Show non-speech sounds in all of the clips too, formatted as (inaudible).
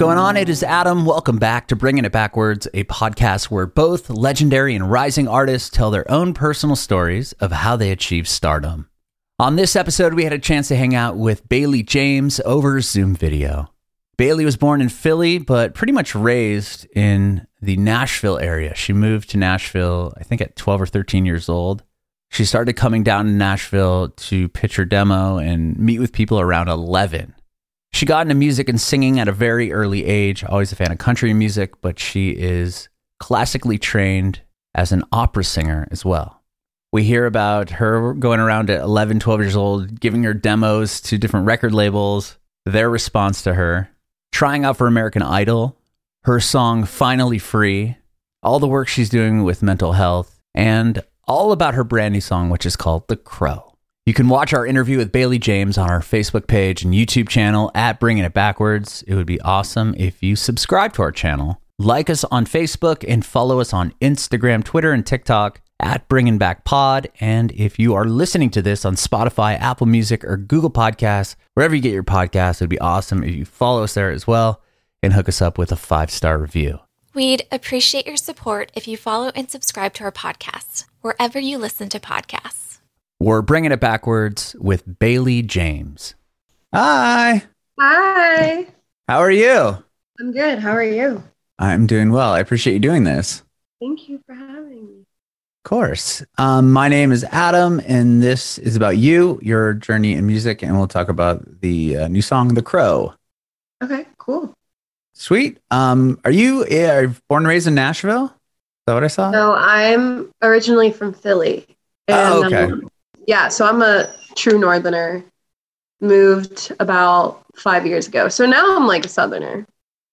going on? It is Adam. Welcome back to Bringing It Backwards, a podcast where both legendary and rising artists tell their own personal stories of how they achieved stardom. On this episode, we had a chance to hang out with Bailey James over Zoom video. Bailey was born in Philly, but pretty much raised in the Nashville area. She moved to Nashville, I think, at 12 or 13 years old. She started coming down to Nashville to pitch her demo and meet with people around 11. She got into music and singing at a very early age, always a fan of country music, but she is classically trained as an opera singer as well. We hear about her going around at 11, 12 years old, giving her demos to different record labels, their response to her, trying out for American Idol, her song Finally Free, all the work she's doing with mental health, and all about her brand new song, which is called The Crow. You can watch our interview with Bailey James on our Facebook page and YouTube channel at Bringing It Backwards. It would be awesome if you subscribe to our channel, like us on Facebook, and follow us on Instagram, Twitter, and TikTok at Bringing Back Pod. And if you are listening to this on Spotify, Apple Music, or Google Podcasts, wherever you get your podcasts, it would be awesome if you follow us there as well and hook us up with a five star review. We'd appreciate your support if you follow and subscribe to our podcast, wherever you listen to podcasts. We're bringing it backwards with Bailey James. Hi. Hi. How are you? I'm good. How are you? I'm doing well. I appreciate you doing this. Thank you for having me. Of course. Um, my name is Adam, and this is about you, your journey in music, and we'll talk about the uh, new song, The Crow. Okay, cool. Sweet. Um, are you uh, born and raised in Nashville? Is that what I saw? No, I'm originally from Philly. oh, okay. Yeah, so I'm a true northerner. Moved about five years ago. So now I'm like a southerner.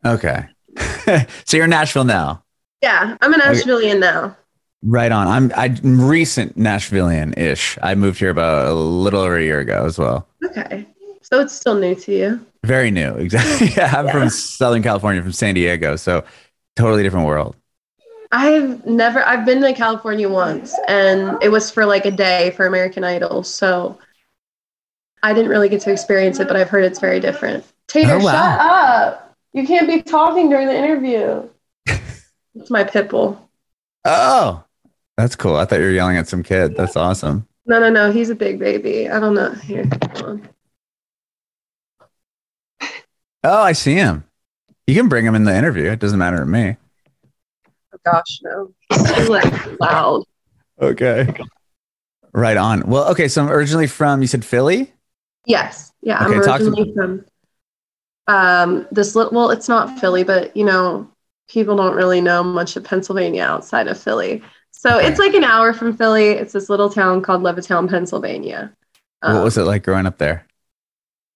Okay. (laughs) so you're in Nashville now? Yeah, I'm a Nashvilleian okay. now. Right on. I'm I'm recent Nashvilleian ish. I moved here about a little over a year ago as well. Okay. So it's still new to you. Very new, exactly. (laughs) yeah, I'm yeah. from Southern California, from San Diego, so totally different world. I've never I've been to California once and it was for like a day for American Idol. So I didn't really get to experience it, but I've heard it's very different. Tater, oh, wow. shut up. You can't be talking during the interview. (laughs) it's my pit bull. Oh. That's cool. I thought you were yelling at some kid. That's awesome. No, no, no. He's a big baby. I don't know. Here, Oh, I see him. You can bring him in the interview. It doesn't matter to me gosh, no. loud. Okay. Right on. Well, okay. So I'm originally from, you said Philly? Yes. Yeah. Okay, I'm originally from um, this little, well, it's not Philly, but you know, people don't really know much of Pennsylvania outside of Philly. So okay. it's like an hour from Philly. It's this little town called Levittown, Pennsylvania. Um, what was it like growing up there?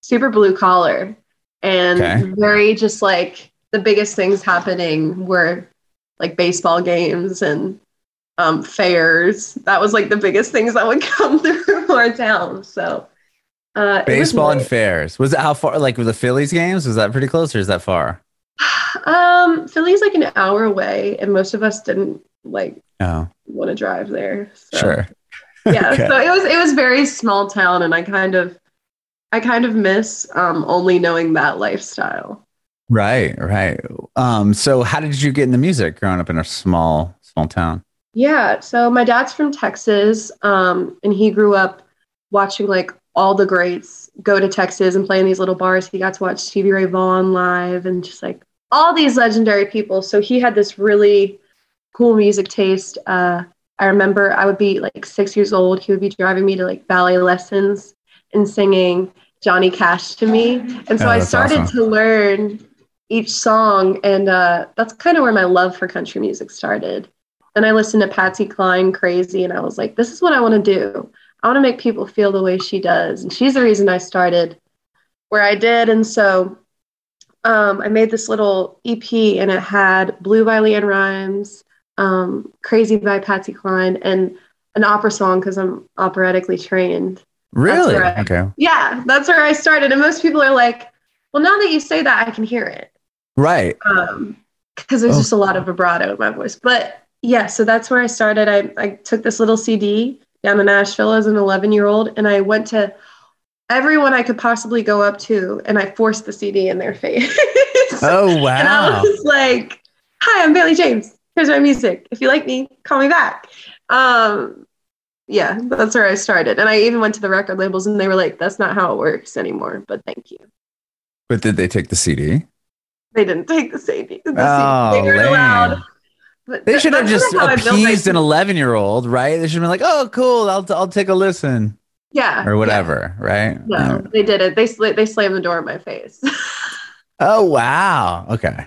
Super blue collar and okay. very just like the biggest things happening were like baseball games and um, fairs. That was like the biggest things that would (laughs) come through our town. So uh, baseball and fairs. Was it how far? Like with the Phillies games? Was that pretty close, or is that far? (sighs) Um, Philly's like an hour away, and most of us didn't like oh. want to drive there. So. Sure. yeah. (laughs) okay. So it was it was very small town, and I kind of I kind of miss um, only knowing that lifestyle. Right, right. Um, so how did you get into music growing up in a small, small town? Yeah, so my dad's from Texas, um, and he grew up watching like all the greats go to Texas and play in these little bars. He got to watch Stevie Ray Vaughan live and just like all these legendary people. So he had this really cool music taste. Uh, I remember I would be like six years old. He would be driving me to like ballet lessons and singing Johnny Cash to me. And so oh, I started awesome. to learn each song. And uh, that's kind of where my love for country music started. Then I listened to Patsy Cline crazy, and I was like, this is what I want to do. I want to make people feel the way she does. And she's the reason I started where I did. And so um, I made this little EP, and it had Blue by LeAnn Rimes, um, Crazy by Patsy Cline, and an opera song because I'm operatically trained. Really? I, okay. Yeah, that's where I started. And most people are like, well, now that you say that, I can hear it. Right. Um, because there's oh. just a lot of vibrato in my voice. But yeah, so that's where I started. I, I took this little CD down to Nashville as an 11 year old, and I went to everyone I could possibly go up to, and I forced the CD in their (laughs) face. Oh wow. And I was like, "Hi, I'm Bailey James. Here's my music. If you like me, call me back." Um, yeah, that's where I started. And I even went to the record labels, and they were like, "That's not how it works anymore." But thank you. But did they take the CD? They didn't take the CD. The Oh, CD. They allowed. They should have just kinda how I built my appeased an 11 year old, right? They should have been like, oh, cool. I'll, I'll take a listen Yeah. or whatever, right? No, they did it. They sla- they slammed the door in my face. (laughs) Oh, wow. Okay.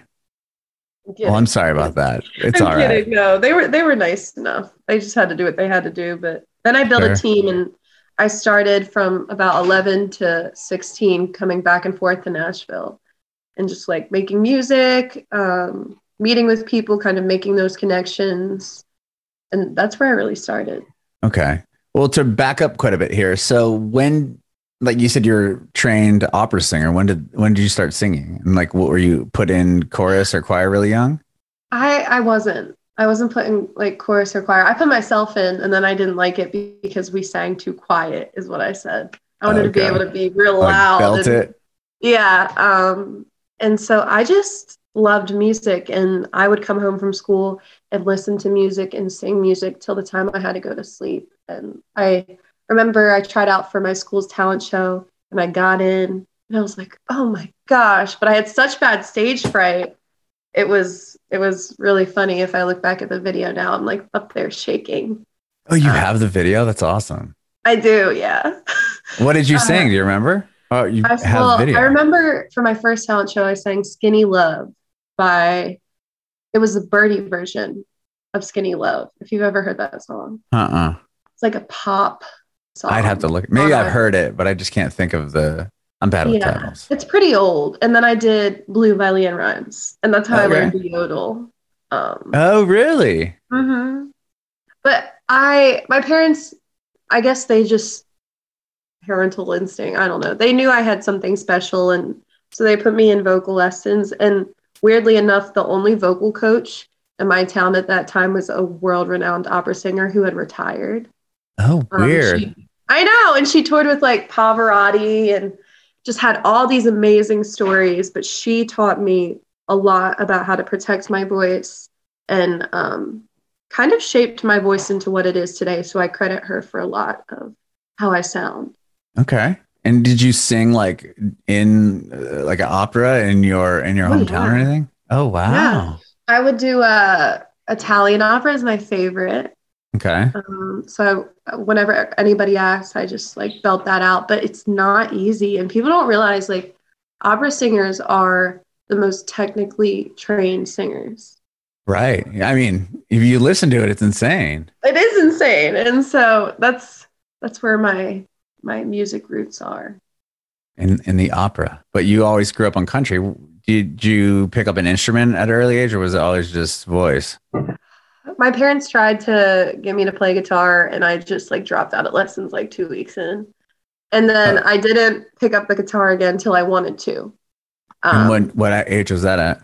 Well, I'm sorry about (laughs) that. It's I'm all right. kidding. No, they were they were nice enough. They just had to do what they had to do. But then I built Sure. a team, and I started from about 11 to 16, coming back and forth to Nashville, and just like making music, um, meeting with people, kind of making those connections, and that's where I really started. Okay. Well, to back up quite a bit here. So when, like you said, you're a trained opera singer. When did when did you start singing? And like, what were you put in chorus or choir really young? I I wasn't. I wasn't putting like chorus or choir. I put myself in, and then I didn't like it because we sang too quiet. Is what I said. I wanted to be able to be real Like, loud. belt and- it. Yeah. Um, and so I just loved music, and I would come home from school and listen to music and sing music till the time I had to go to sleep. And I remember I tried out for my school's talent show, and I got in, and I was like, "Oh my gosh!" But I had such bad stage fright. It was it was really funny. If I look back at the video now, I'm like up there shaking. Oh, you have the video? That's awesome. I do, yeah. What did you uh, sing? Do you remember? Oh, you I, have well, video. I remember for my first talent show, I sang Skinny Love by, it was the Birdy version of Skinny Love, if you've ever heard that song. Uh-uh. It's like a pop song. I'd have to look. Maybe I've heard it, but I just can't think of the. I'm bad with Yeah, titles. it's pretty old. And then I did Blue by LeAnn Rimes, and that's how I learned to yodel. Um, Oh, really? hmm But I, my parents, I guess they just parental instinct. I don't know. They knew I had something special, and so they put me in vocal lessons. And weirdly enough, the only vocal coach in my town at that time was a world-renowned opera singer who had retired. Oh, Um, weird. she- I know, and she toured with like Pavarotti and just had all these amazing stories. But she taught me a lot about how to protect my voice and um, kind of shaped my voice into what it is today. So I credit her for a lot of how I sound. Okay. And did you sing like in uh, like an opera in your in your Oh, hometown yeah. or anything? Oh, wow. Yeah. I would do uh, Italian opera is my favorite. Okay. Um, so whenever anybody asks, I just like belt that out. But it's not easy, and people don't realize like opera singers are the most technically trained singers. Right. I mean, if you listen to it, it's insane. It is insane, and so that's that's where my my music roots are. in in the opera. But you always grew up on country. Did you pick up an instrument at an early age, or was it always just voice? My parents tried to get me to play guitar, and I just like dropped out at lessons like two weeks in, and then Oh. I didn't pick up the guitar again until I wanted to. and Um, what what age was that at?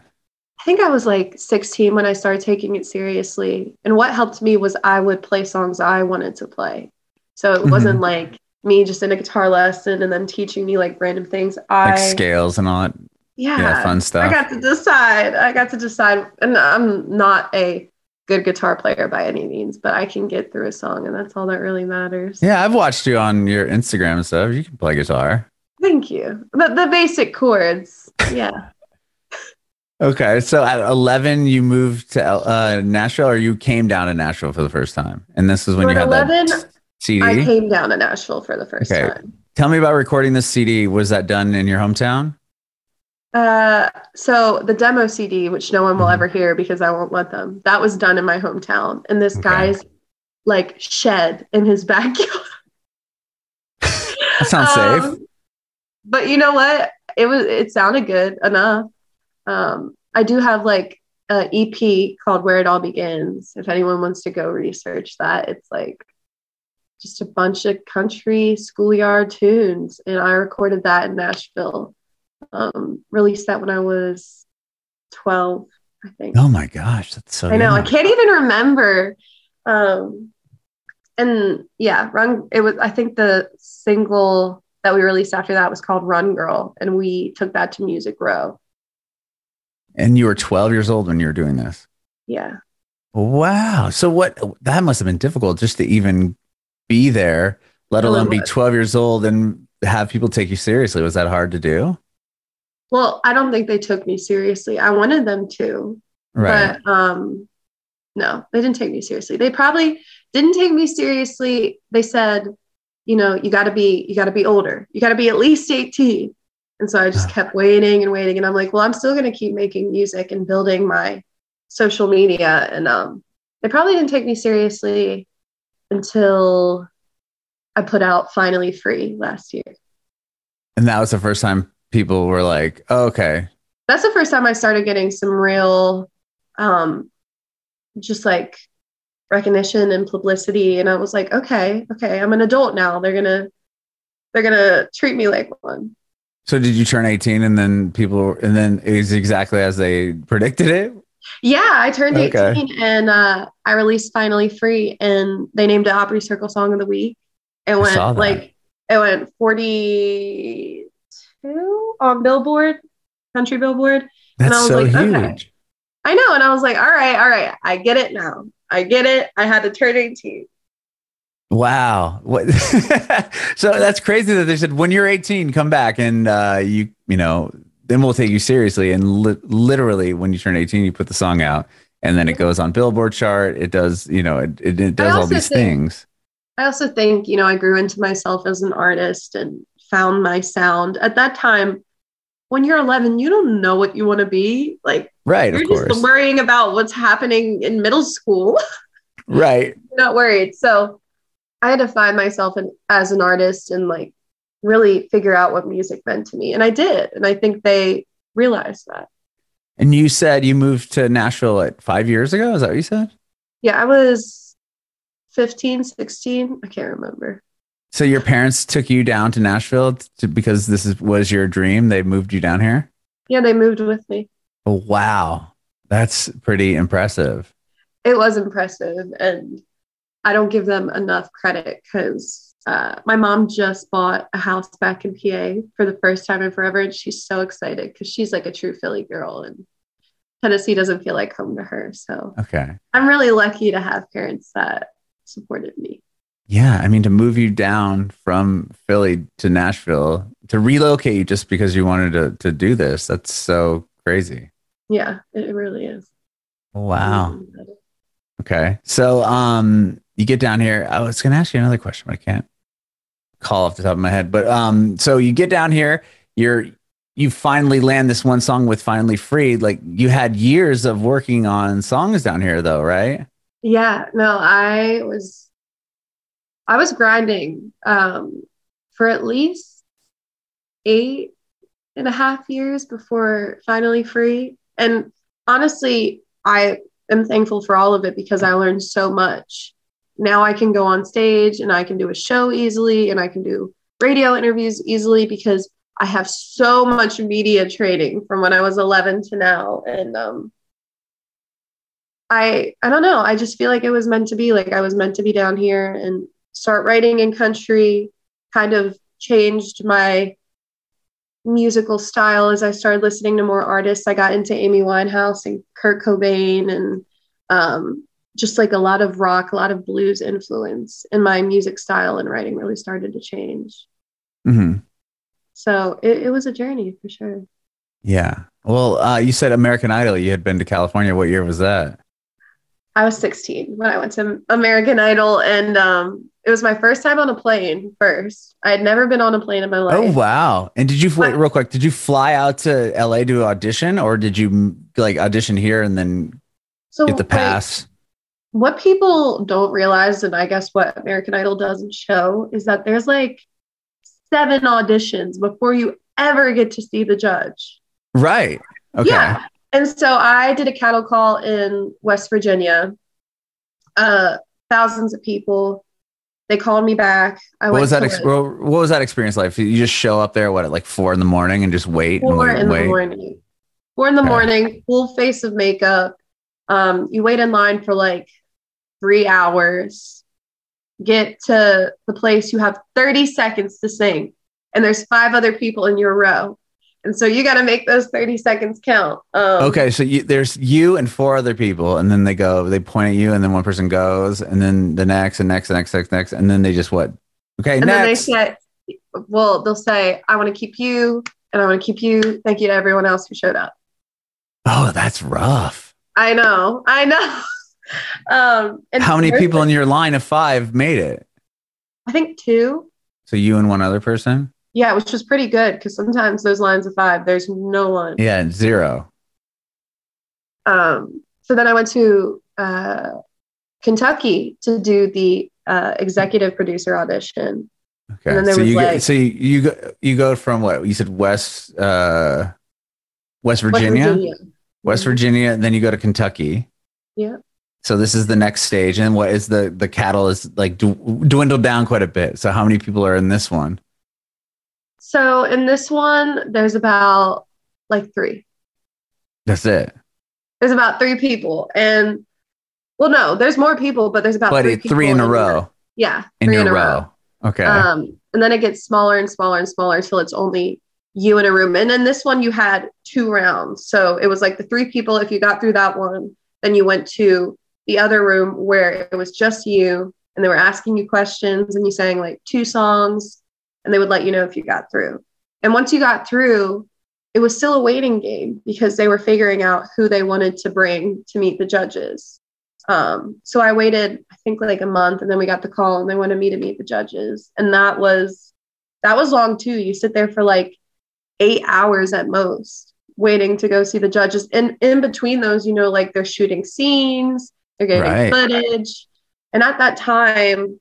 I think I was like 16 when I started taking it seriously. And what helped me was I would play songs I wanted to play. So it Mhm. wasn't like me just in a guitar lesson and then teaching me like random things. I Like scales and all that. yeah, Yeah, fun stuff. I got to decide. I got to decide. And I'm not a good guitar player by any means, but I can get through a song and that's all that really matters. Yeah, I've watched you on your Instagram and stuff. You can play guitar. Thank you. The, the basic chords. Yeah. (laughs) Okay, so at 11, you moved to uh, Nashville, or you came down to Nashville for the first time, and this is when So you had 11, that CD. I came down to Nashville for the first Okay. time. Tell me about recording this CD. Was that done in your hometown? Uh, so the demo CD, which no one will Mhm. ever hear because I won't let them, that was done in my hometown. And this Okay. guy's like shed in his (laughs) backyard. That sounds safe. Um, But you know what? It was it sounded good enough. Um, I do have like a EP called Where It All Begins. If anyone wants to go research that, it's like just a bunch of country schoolyard tunes, and I recorded that in Nashville. Um, released that when I was twelve, I think. Oh my gosh, that's so. I know. I can't even remember. Um, and yeah, Run. It was. I think the single that we released after that was called Run Girl, and we took that to Music Row. And you were 12 years old when you were doing this. Yeah. Wow. So what that must have been difficult just to even be there, let alone be 12 years old and have people take you seriously. Was that hard to do? Well, I don't think they took me seriously. I wanted them to, Right. but um, no, they didn't take me seriously. They probably didn't take me seriously. They said, you know, you got to be, you got to be older. You got to be at least 18. And so I just (sighs) kept waiting and waiting. And I'm like, well, I'm still going to keep making music and building my social media. And um, they probably didn't take me seriously until I put out Finally Free last year. and that was the first time people were like, oh, okay. that's the first time I started getting some real, um, just like recognition and publicity. And I was like, okay, okay, I'm an adult now. They're gonna, they're gonna treat me like one. So did you turn 18 and then people, and then it was exactly as they predicted it? Yeah, I turned Okay. 18 and uh, I released Finally Free, and they named it Opry Circle Song of the Week. It went like it went 42 on Billboard, country Billboard. That's I was so like, huge. okay. I know, and I was like, all right, all right, I get it now. I get it. I had to turn 18. Wow. What? (laughs) so that's crazy that they said when you're 18, come back and uh, you, you know, then we'll take you seriously. And li- literally, when you turn 18, you put the song out, and then it goes on Billboard chart. It does, you know, it it, it does all these think- things. I also think, you know, I grew into myself as an artist and found my sound. At that time, when you're 11, you don't know what you want to be. Like, Right. You're course. just worrying about what's happening in middle school. (laughs) right. you're not worried. So I had to find myself in, as an artist and like really figure out what music meant to me. And I did. And I think they realized that. And you said you moved to Nashville like five years ago. Is that what you said? Yeah, I was 15, 16. I can't remember. So your parents took you down to Nashville to, because this is, was your dream. They moved you down here. Yeah, they moved with me. Oh, wow. That's pretty impressive. It was impressive. And I don't give them enough credit because uh, my mom just bought a house back in PA for the first time in forever. And she's so excited because she's like a true Philly girl. And Tennessee doesn't feel like home to her. So Okay. I'm really lucky to have parents that supported me. Yeah, I mean to move you down from Philly to Nashville to relocate you just because you wanted to to do this. That's so crazy. Yeah, it it really is. Wow. Okay. So um you get down here. I was gonna ask you another question, but I can't call off the top of my head. But um so you get down here, you're you finally land this one song with finally free. Like you had years of working on songs down here though, right? Yeah, no, I was I was grinding um for at least eight and a half years before finally free. And honestly, I am thankful for all of it because I learned so much. Now I can go on stage and I can do a show easily and I can do radio interviews easily because I have so much media training from when I was 11 to now. And um, I I don't know. I just feel like it was meant to be. Like I was meant to be down here and start writing in country. Kind of changed my musical style as I started listening to more artists. I got into Amy Winehouse and Kurt Cobain and um, just like a lot of rock, a lot of blues influence, and my music style and writing really started to change. hmm So it, it was a journey for sure. Yeah. Well, uh, you said American Idol. You had been to California. What year was that? I was 16 when I went to American Idol, and um, it was my first time on a plane. First, I had never been on a plane in my life. Oh wow! And did you wait real quick? Did you fly out to LA to audition, or did you like audition here and then so get the like, pass? What people don't realize, and I guess what American Idol doesn't show, is that there's like seven auditions before you ever get to see the judge. Right. Okay. Yeah. And so I did a cattle call in West Virginia. Uh, thousands of people. They called me back. I What was that? Ex- what was that experience like? You just show up there, what at like four in the morning, and just wait four wait in and the morning. Four in the Okay. morning, full face of makeup. Um, you wait in line for like three hours. Get to the place, you have 30 seconds to sing, and there's five other people in your row. And so you got to make those 30 seconds count. Um, Okay, so you, there's you and four other people, and then they go, they point at you, and then one person goes, and then the next, and next, and next, next, next, and then they just what? Okay, And then they next. say, well, they'll say, I want to keep you and I want to keep you. Thank you to everyone else who showed up. oh, that's rough. I know. I know. (laughs) (laughs) um, How many people in your line of five made it? I think two. So you and one other person? Yeah, which was pretty good because sometimes those lines of five, there's no one. Yeah, zero. Um, so then I went to uh, Kentucky to do the uh, executive producer audition. Okay, And then there so you go, so you, you go you go from what you said West uh, West West Virginia, West. Virginia, and then you go to Kentucky. Yeah. So this is the next stage, and what is the the cattle is like dw- dwindled down quite a bit. So how many people are in this one? So in this one, there's about like three. That's it. There's about three people, and well, no, there's more people, but there's about But three, three in a row. Yeah, In three your in a row. Okay. Um, and then it gets smaller and smaller and smaller until it's only you in a room. And then this one, you had two rounds. So it was like the three people. If you got through that one, then you went to the other room where it was just you and they were asking you questions and you sang like two songs and they would let you know if you got through. And once you got through, it was still a waiting game because they were figuring out who they wanted to bring to meet the judges. Um, so I waited, I think like a month, and then we got the call, and they wanted me to meet the judges, and that was that was long too. You sit there for like eight hours at most, waiting to go see the judges. And in between those, you know, like they're shooting scenes, they're getting Right. footage, and at that time,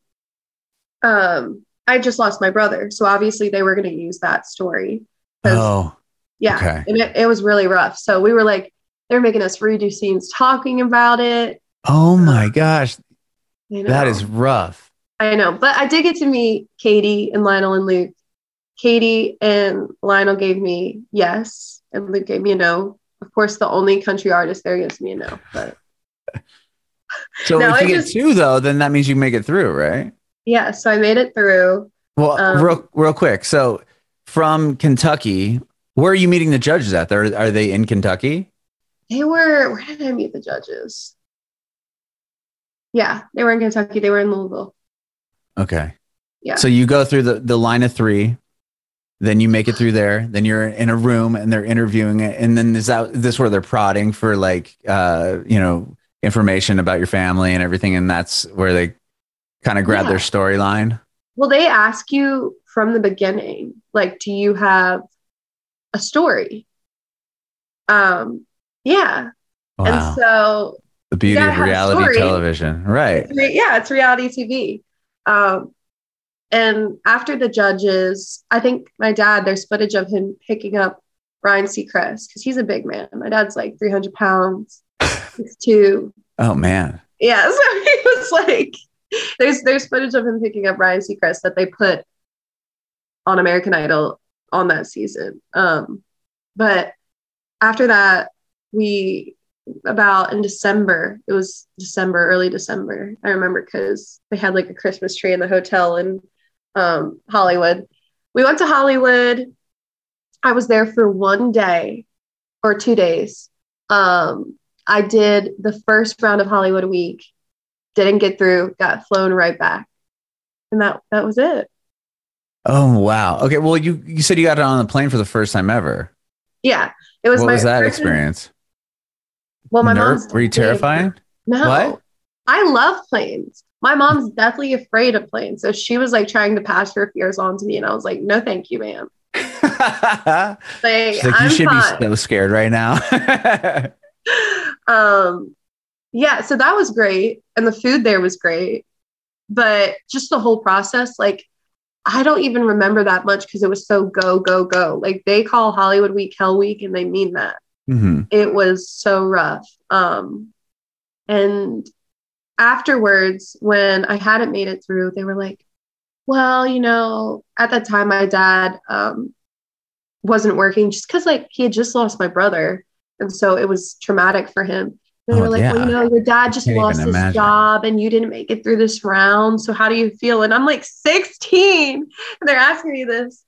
um, I just lost my brother, so obviously they were going to use that story. oh, yeah. Okay. And it, it was really rough. So we were like, they're making us redo scenes talking about it. oh my gosh, that is rough. I know. But I did get to meet Katy and Lionel and Luke. Katy and Lionel gave me yes, and Luke gave me a no. Of course, the only country artist there gives me a no. But (laughs) So No, if you get two though, then that means you make it through, right? yeah, so I made it through. Well, Um, real real quick. So from Kentucky, where are you meeting the judges at? Are, are they in Kentucky? They were, where did I meet the judges? Yeah, they were in Kentucky. They were in Louisville. Okay. Yeah. So you go through the, the line of three, then you make it through there, then you're in a room and they're interviewing it. And then is that is this where they're prodding for like uh, you know, information about your family and everything, and that's where they kind of grab Yeah. their storyline. Well, they ask you from the beginning, like, do you have a story? Um, yeah. Wow. And so, the beauty of reality television. Right. yeah, it's reality TV. Um, and after the judges, I think my dad, there's footage of him picking up Ryan Seacrest because he's a big man. My dad's like 300 pounds, 6'2. Oh man. Yeah, (laughs) so he was like, there's there's footage of him picking up Ryan Seacrest that they put on American Idol on that season. Um, but after that, we about in December, it was December, early December. I remember because they had like a Christmas tree in the hotel in um, Hollywood. We went to Hollywood. I was there for one day or two days. Um, I did the first round of Hollywood Week, didn't get through, got flown right back, and that that was it. Oh wow. Okay. Well, you you said you got on the plane for the first time ever. Yeah, it was my what was that experience? Well, my Nerve- mom's Were you terrifying? No, What? I love planes. My mom's deathly afraid of planes, so she was like trying to pass her fears on to me, and I was like, "No, thank you, ma'am. (laughs) Like, like, you should fine." be so scared right now. (laughs) (laughs) um yeah so that was great and the food there was great but just the whole process like i don't even remember that much because it was so go go go. Like they call hollywood week hell week and they mean that. Mhm. it was so rough um and afterwards when i hadn't made it through they were like well you know at that time my dad um wasn't working just because like he had just lost my brother and so it was traumatic for him and they Oh, were like well you know your dad just lost his imagine. job and you didn't make it through this round so how do you feel and i'm like 16 and they're asking me this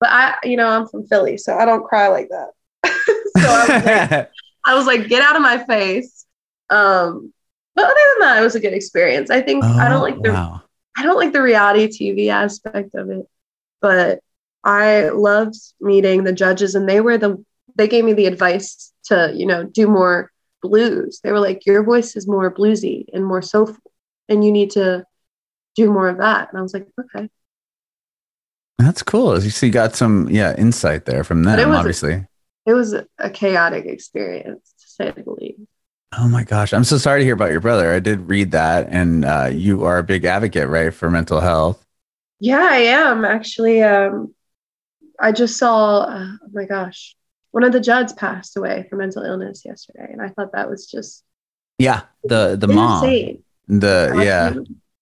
But I, you know, I'm from Philly, so I don't cry like that. (laughs) so I was, like, (laughs) I was like, get out of my face. Um, but other than that, it was a good experience. I think I don't Oh, like the wow. I don't like the reality TV aspect of it, but I loved meeting the judges, and they were the they gave me the advice to you know do more blues. They were like, your voice is more bluesy and more soulful, and you need to do more of that. And I was like, okay. That's cool. As you see, got some yeah insight there from it them, was a- obviously. It was a chaotic experience to say the least. Oh my gosh, I'm so sorry to hear about your brother. I did read that, and uh, you are a big advocate, right, for mental health. Yeah, I am actually. Um, I just saw. Uh, oh my gosh, one of the Judds passed away from mental illness yesterday, and I thought that was just Yeah, the the mom, insane. the yeah,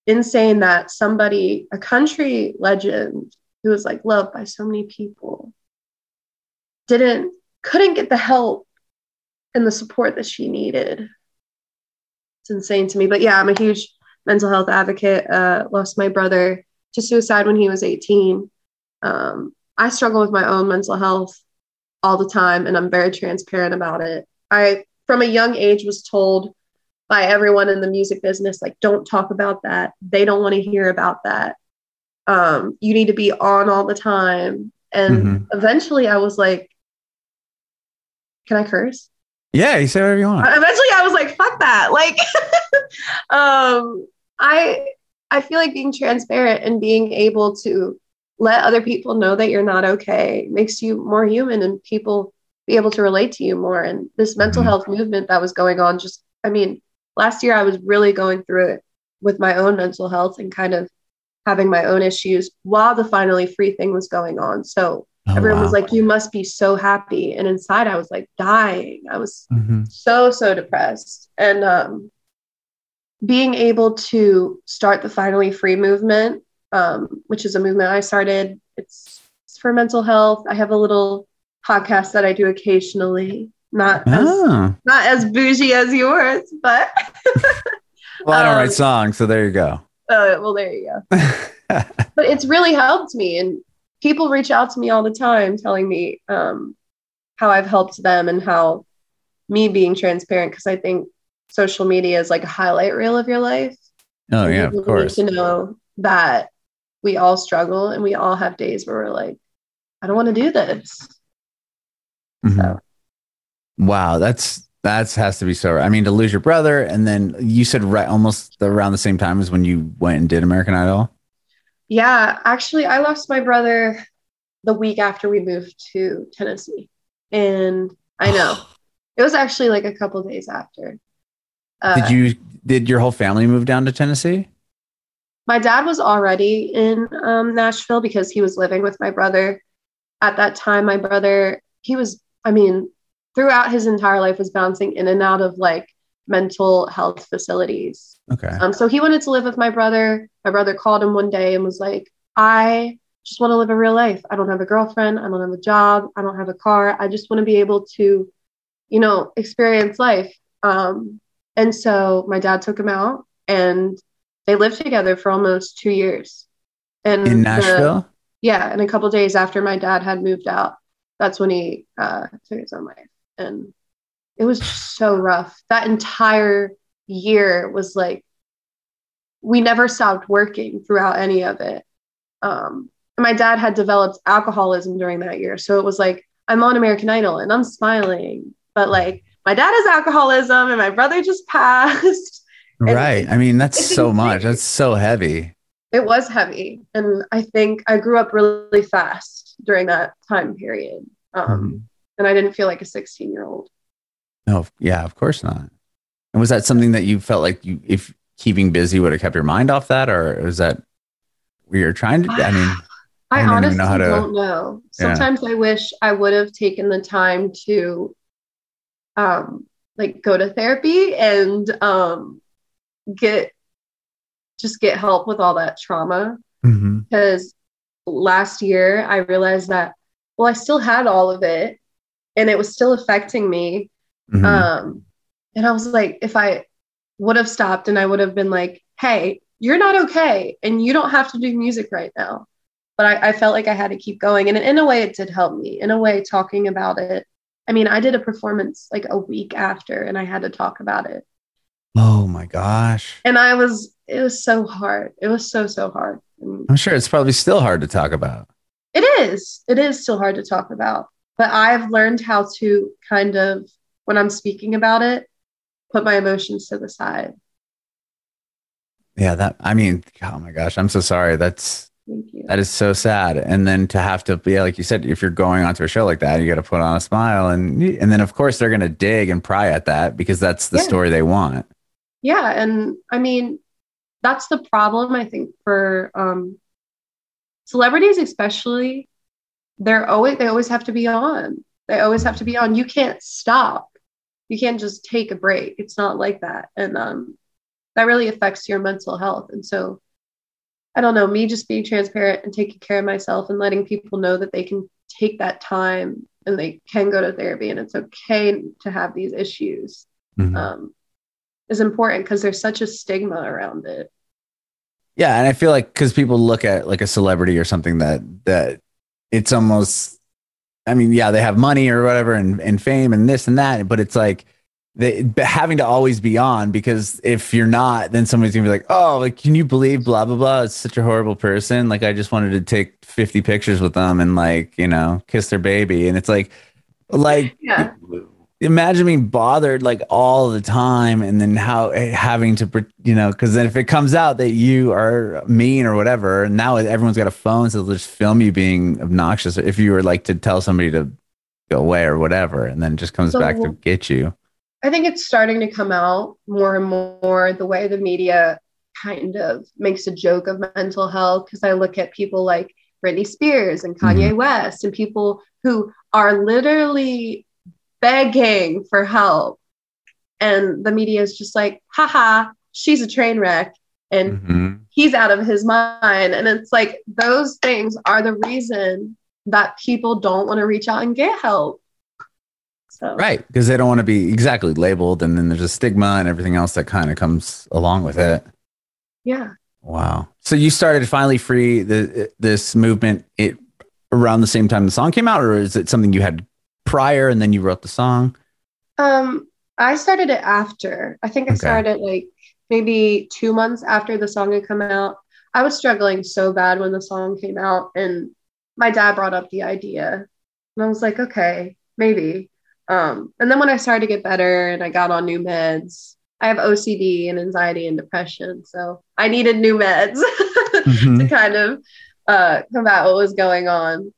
insane that somebody, a country legend who was like loved by so many people, didn't couldn't get the help and the support that she needed. It's insane to me. But yeah, I'm a huge mental health advocate. Uh, lost my brother to suicide when he was 18. Um, I struggle with my own mental health all the time, and I'm very transparent about it. I, from a young age, was told by everyone in the music business, like, don't talk about that. They don't want to hear about that. Um, you need to be on all the time. And Mhm. eventually I was like, can I curse? yeah. You say whatever you want. Eventually I was like, fuck that. Like, (laughs) um, I, I feel like being transparent and being able to let other people know that you're not okay makes you more human and people be able to relate to you more. And this mental Mhm. health movement that was going on, just, I mean, last year I was really going through it with my own mental health and kind of having my own issues while the finally free thing was going on. So Oh, everyone was like, you must be so happy. And inside I was like dying. I was Mhm. so so depressed and um being able to start the finally free movement um which is a movement i started it's, it's for mental health i have a little podcast that i do occasionally not as Oh. not as bougie as yours but (laughs) Well, I don't Um, write songs, so there you go. uh, well there you go (laughs) but it's really helped me and people reach out to me all the time telling me um, how i've helped them and how me being transparent because i think social media is like a highlight reel of your life oh yeah, of course. to know that we all struggle and we all have days where we're like i don't want to do this Mhm. so Wow, that's that's has to be so. I mean, to lose your brother, and then you said right almost around the same time as when you went and did American Idol. yeah actually i lost my brother the week after we moved to tennessee and i know (sighs) it was actually like a couple days after uh, did you did your whole family move down to Tennessee? My dad was already in um, Nashville because he was living with my brother at that time. My brother, he was, I mean, throughout his entire life was bouncing in and out of like mental health facilities. Okay. Um, so he wanted to live with my brother. My brother called him one day and was like, I just want to live a real life. I don't have a girlfriend. I don't have a job. I don't have a car. I just want to be able to, you know, experience life. Um, and so my dad took him out and they lived together for almost two years. And In the- yeah. And a couple days after my dad had moved out, that's when he uh, took his own life. And it was just so rough. That entire year was like, we never stopped working throughout any of it. Um, my dad had developed alcoholism during that year. So it was like, I'm on American Idol and I'm smiling, but like, my dad has alcoholism and my brother just (laughs) passed. And right. I mean, that's so much. That's so heavy. It was heavy. And I think I grew up really fast during that time period. Um, Mhm. And I didn't feel like a 16 year old. No, yeah, of course not. And was that something that you felt like you, if keeping busy would have kept your mind off that, or was that we are trying to? I mean, (sighs) I I, honestly know to- don't know. Yeah. Sometimes I wish I would have taken the time to um like go to therapy and um get just get help with all that trauma mhm. because last year I realized that well I still had all of it and it was still affecting me Mhm. um and I was like if I would have stopped and I would have been like hey you're not okay and you don't have to do music right now but I, I felt like I had to keep going. And in a way, it did help me. In a way, talking about it. I mean, I did a performance like a week after, and I had to talk about it. Oh my gosh. And I was, it was so hard. It was so, so hard. I'm sure it's probably still hard to talk about. it is. It is still hard to talk about. But I've learned how to kind of, when I'm speaking about it, put my emotions to the side. Yeah, that I mean, oh my gosh, I'm so sorry. That's Thank you. that is so sad. And then to have to, yeah, like you said, if you're going onto a show like that, you got to put on a smile, and and then of course they're gonna dig and pry at that because that's the Yeah. story they want. Yeah and i mean that's the problem i think for um celebrities especially they're always they always have to be on. They always have to be on. You can't stop. You can't just take a break. It's not like that. And um that really affects your mental health. And so i don't know me just being transparent and taking care of myself and letting people know that they can take that time and they can go to therapy and it's okay to have these issues. Mhm. um, is important because there's such a stigma around it. Yeah, and I feel like because people look at like a celebrity or something that that it's almost, I mean, yeah, they have money or whatever and and fame and this and that, but it's like they but having to always be on because if you're not, then somebody's gonna be like, oh, like can you believe blah blah blah? It's such a horrible person. Like I just wanted to take 50 pictures with them and like you know kiss their baby, and it's like like Yeah. Imagine being bothered like all the time and then how having to you know because then if it comes out that you are mean or whatever and now everyone's got a phone so they'll just film you being obnoxious if you were like to tell somebody to go away or whatever and then it just comes So- back to get you I think it's starting to come out more and more the way the media kind of makes a joke of mental health. Because I look at people like Britney Spears and mm-hmm. Kanye West and people who are literally begging for help. And the media is just like, haha, she's a train wreck. And Mhm. he's out of his mind. And it's like those things are the reason that people don't want to reach out and get help. So right because they don't want to be exactly labeled and then there's a stigma and everything else that kind of comes along with it yeah. wow so you started finally free the this movement it around the same time the song came out or is it something you had prior and then you wrote the song Um, I started it after. I think I Okay. started like maybe two months after the song had come out. I was struggling so bad when the song came out, and my dad brought up the idea, and I was like, okay, maybe. Um, and then when I started to get better and I got on new meds, I have OCD and anxiety and depression, so I needed new meds Mhm. (laughs) to kind of uh, combat what was going on.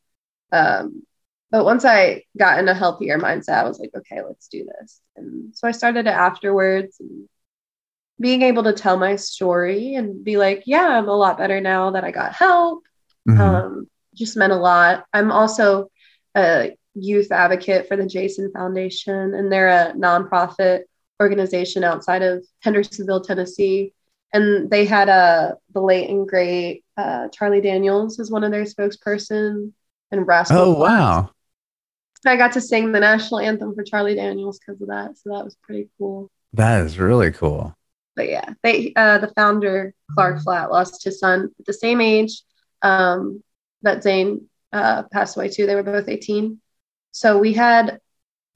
Um, but once I got in a healthier mindset, I was like, okay, let's do this. And so I started it afterwards and being able to tell my story and be like, yeah, I'm a lot better now that I got help. Mhm. Um, just meant a lot. I'm also a youth advocate for the Jason Foundation, and they're a nonprofit organization outside of Hendersonville, Tennessee. And they had a the late and great uh, Charlie Daniels as one of their spokesperson, and Rascal. oh Flatts. wow I got to sing the national anthem for Charlie Daniels because of that, so that was pretty cool. that is really cool But yeah, they uh, the founder Clark Flatt lost his son at the same age um, that Zane uh, passed away too. They were both 18, so we had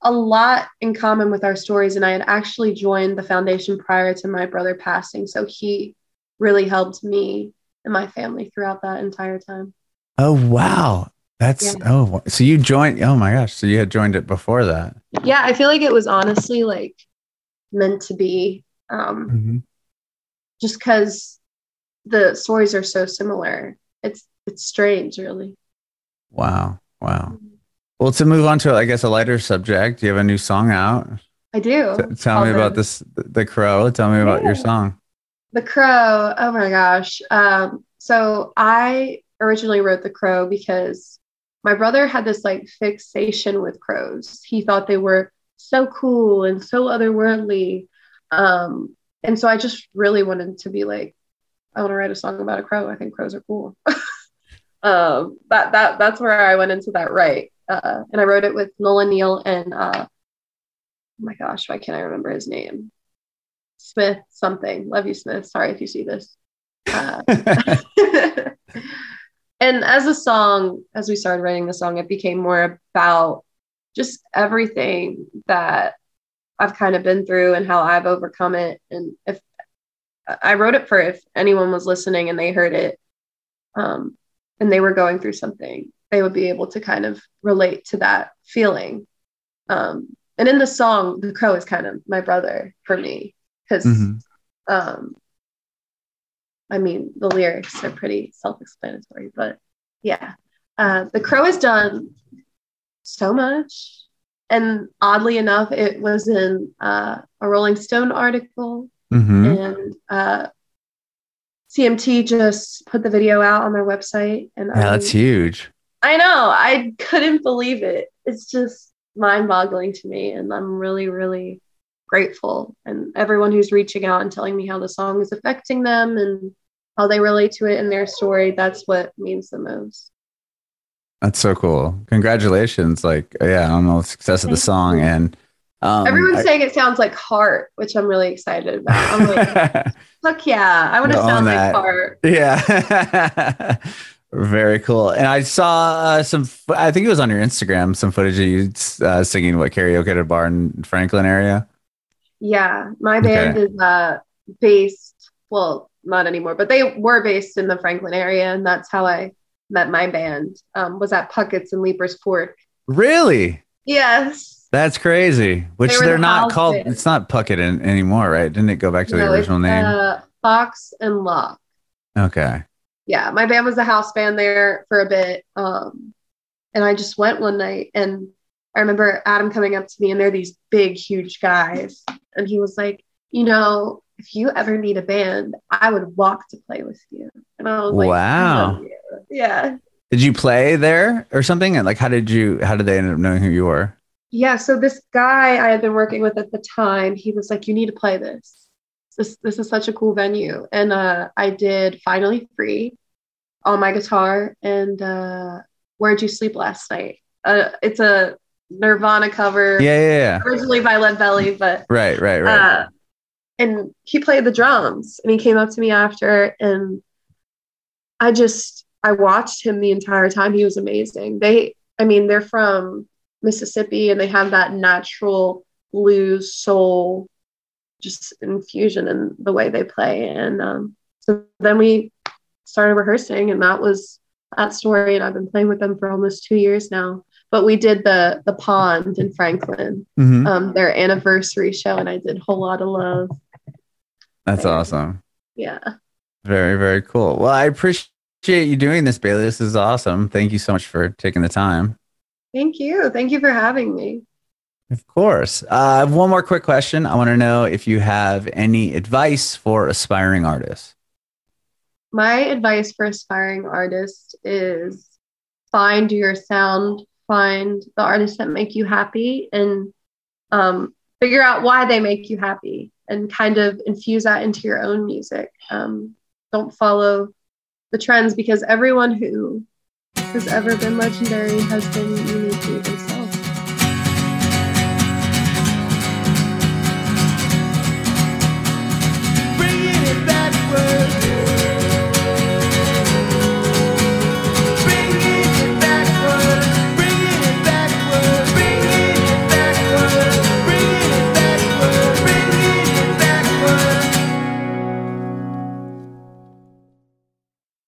a lot in common with our stories. And I had actually joined the foundation prior to my brother passing, so he really helped me and my family throughout that entire time. Oh wow. That's Yeah. oh so you joined oh my gosh. So you had joined it before that. Yeah, I feel like it was honestly like meant to be. Um, just because the stories are so similar. It's it's strange, really. Wow. Wow. Well to move on to I guess a lighter subject, you have a new song out. I do. T- tell me about this the crow. Tell me about your song. The Crow. Oh my gosh. Um, so I originally wrote The Crow because my brother had this like fixation with crows. He thought they were so cool and so otherworldly. Um, and so I just really wanted to be like, I want to write a song about a crow. I think crows are cool. (laughs) um, that that that's where I went into that right. Uh, and I wrote it with Nolan Neal and uh, oh my gosh, why can't I remember his name? Smith something. Love you, Smith. Sorry if you see this. Uh, (laughs) (laughs) and as a song, as we started writing the song, it became more about just everything that I've kind of been through and how I've overcome it. And if I wrote it for if anyone was listening and they heard it, um, and they were going through something, they would be able to kind of relate to that feeling. Um, and in the song, the crow is kind of my brother for me because, mm-hmm. um, I mean, the lyrics are pretty self-explanatory, but yeah, uh, the crow has done so much, and oddly enough, it was in uh, a Rolling Stone article, mm-hmm. and uh, CMT just put the video out on their website, and yeah, I, that's huge. I know. I couldn't believe it. It's just mind-boggling to me, and I'm really, really grateful. And everyone who's reaching out and telling me how the song is affecting them and how they relate to it in their story, that's what means the most. That's so cool. Congratulations. Like, yeah, on the success of the song. And um, everyone's I, saying it sounds like Heart, which I'm really excited about. I'm like, (laughs) fuck yeah, I want to sound like Heart. Yeah. (laughs) Very cool. And I saw uh, some, I think it was on your Instagram, some footage of you uh, singing what karaoke at a bar in Franklin area. Yeah. My band okay. is uh, based, well, not anymore, but they were based in the Franklin area. And that's how I met my band, um, was at Puckett's and Leiper's Fork. Really? Yes. That's crazy. Which they are the not called. Band. It's not Puckett in, anymore, right? Didn't it go back to no, the original name? Uh, Fox and Locke. Okay. Yeah, my band was a house band there for a bit, um, and I just went one night, and I remember Adam coming up to me, and they're these big, huge guys, and he was like, "You know, if you ever need a band, I would walk to play with you." And I was like, "Wow." Yeah. Did you play there or something? And like, how did you? How did they end up knowing who you were? yeah, so this guy I had been working with at the time, he was like, "You need to play this. This this is such a cool venue." And uh, I did "Finally Free" on my guitar and uh, "Where'd You Sleep Last Night." Uh, it's a Nirvana cover. Yeah, yeah, yeah. Originally by Lead Belly, but right, right, right. And he played the drums, and he came up to me after, and I just I watched him the entire time. He was amazing. They, I mean, they're from Mississippi and they have that natural blues soul just infusion in the way they play. And um, so then we started rehearsing, and that was that story. And I've been playing with them for almost two years now. But we did the the pond in Franklin, mm-hmm. um, their anniversary show, and I did a whole lot of love. That's awesome. Yeah. Very very cool. Well, I appreciate you doing this, Bailey. This is awesome. Thank you so much for taking the time. Thank you. Thank you for having me. Of course. Uh, I have one more quick question. I want to know if you have any advice for aspiring artists. My advice for aspiring artists is find your sound, find the artists that make you happy, and um, figure out why they make you happy and kind of infuse that into your own music. Um, don't follow the trends because everyone who has ever been legendary has been unique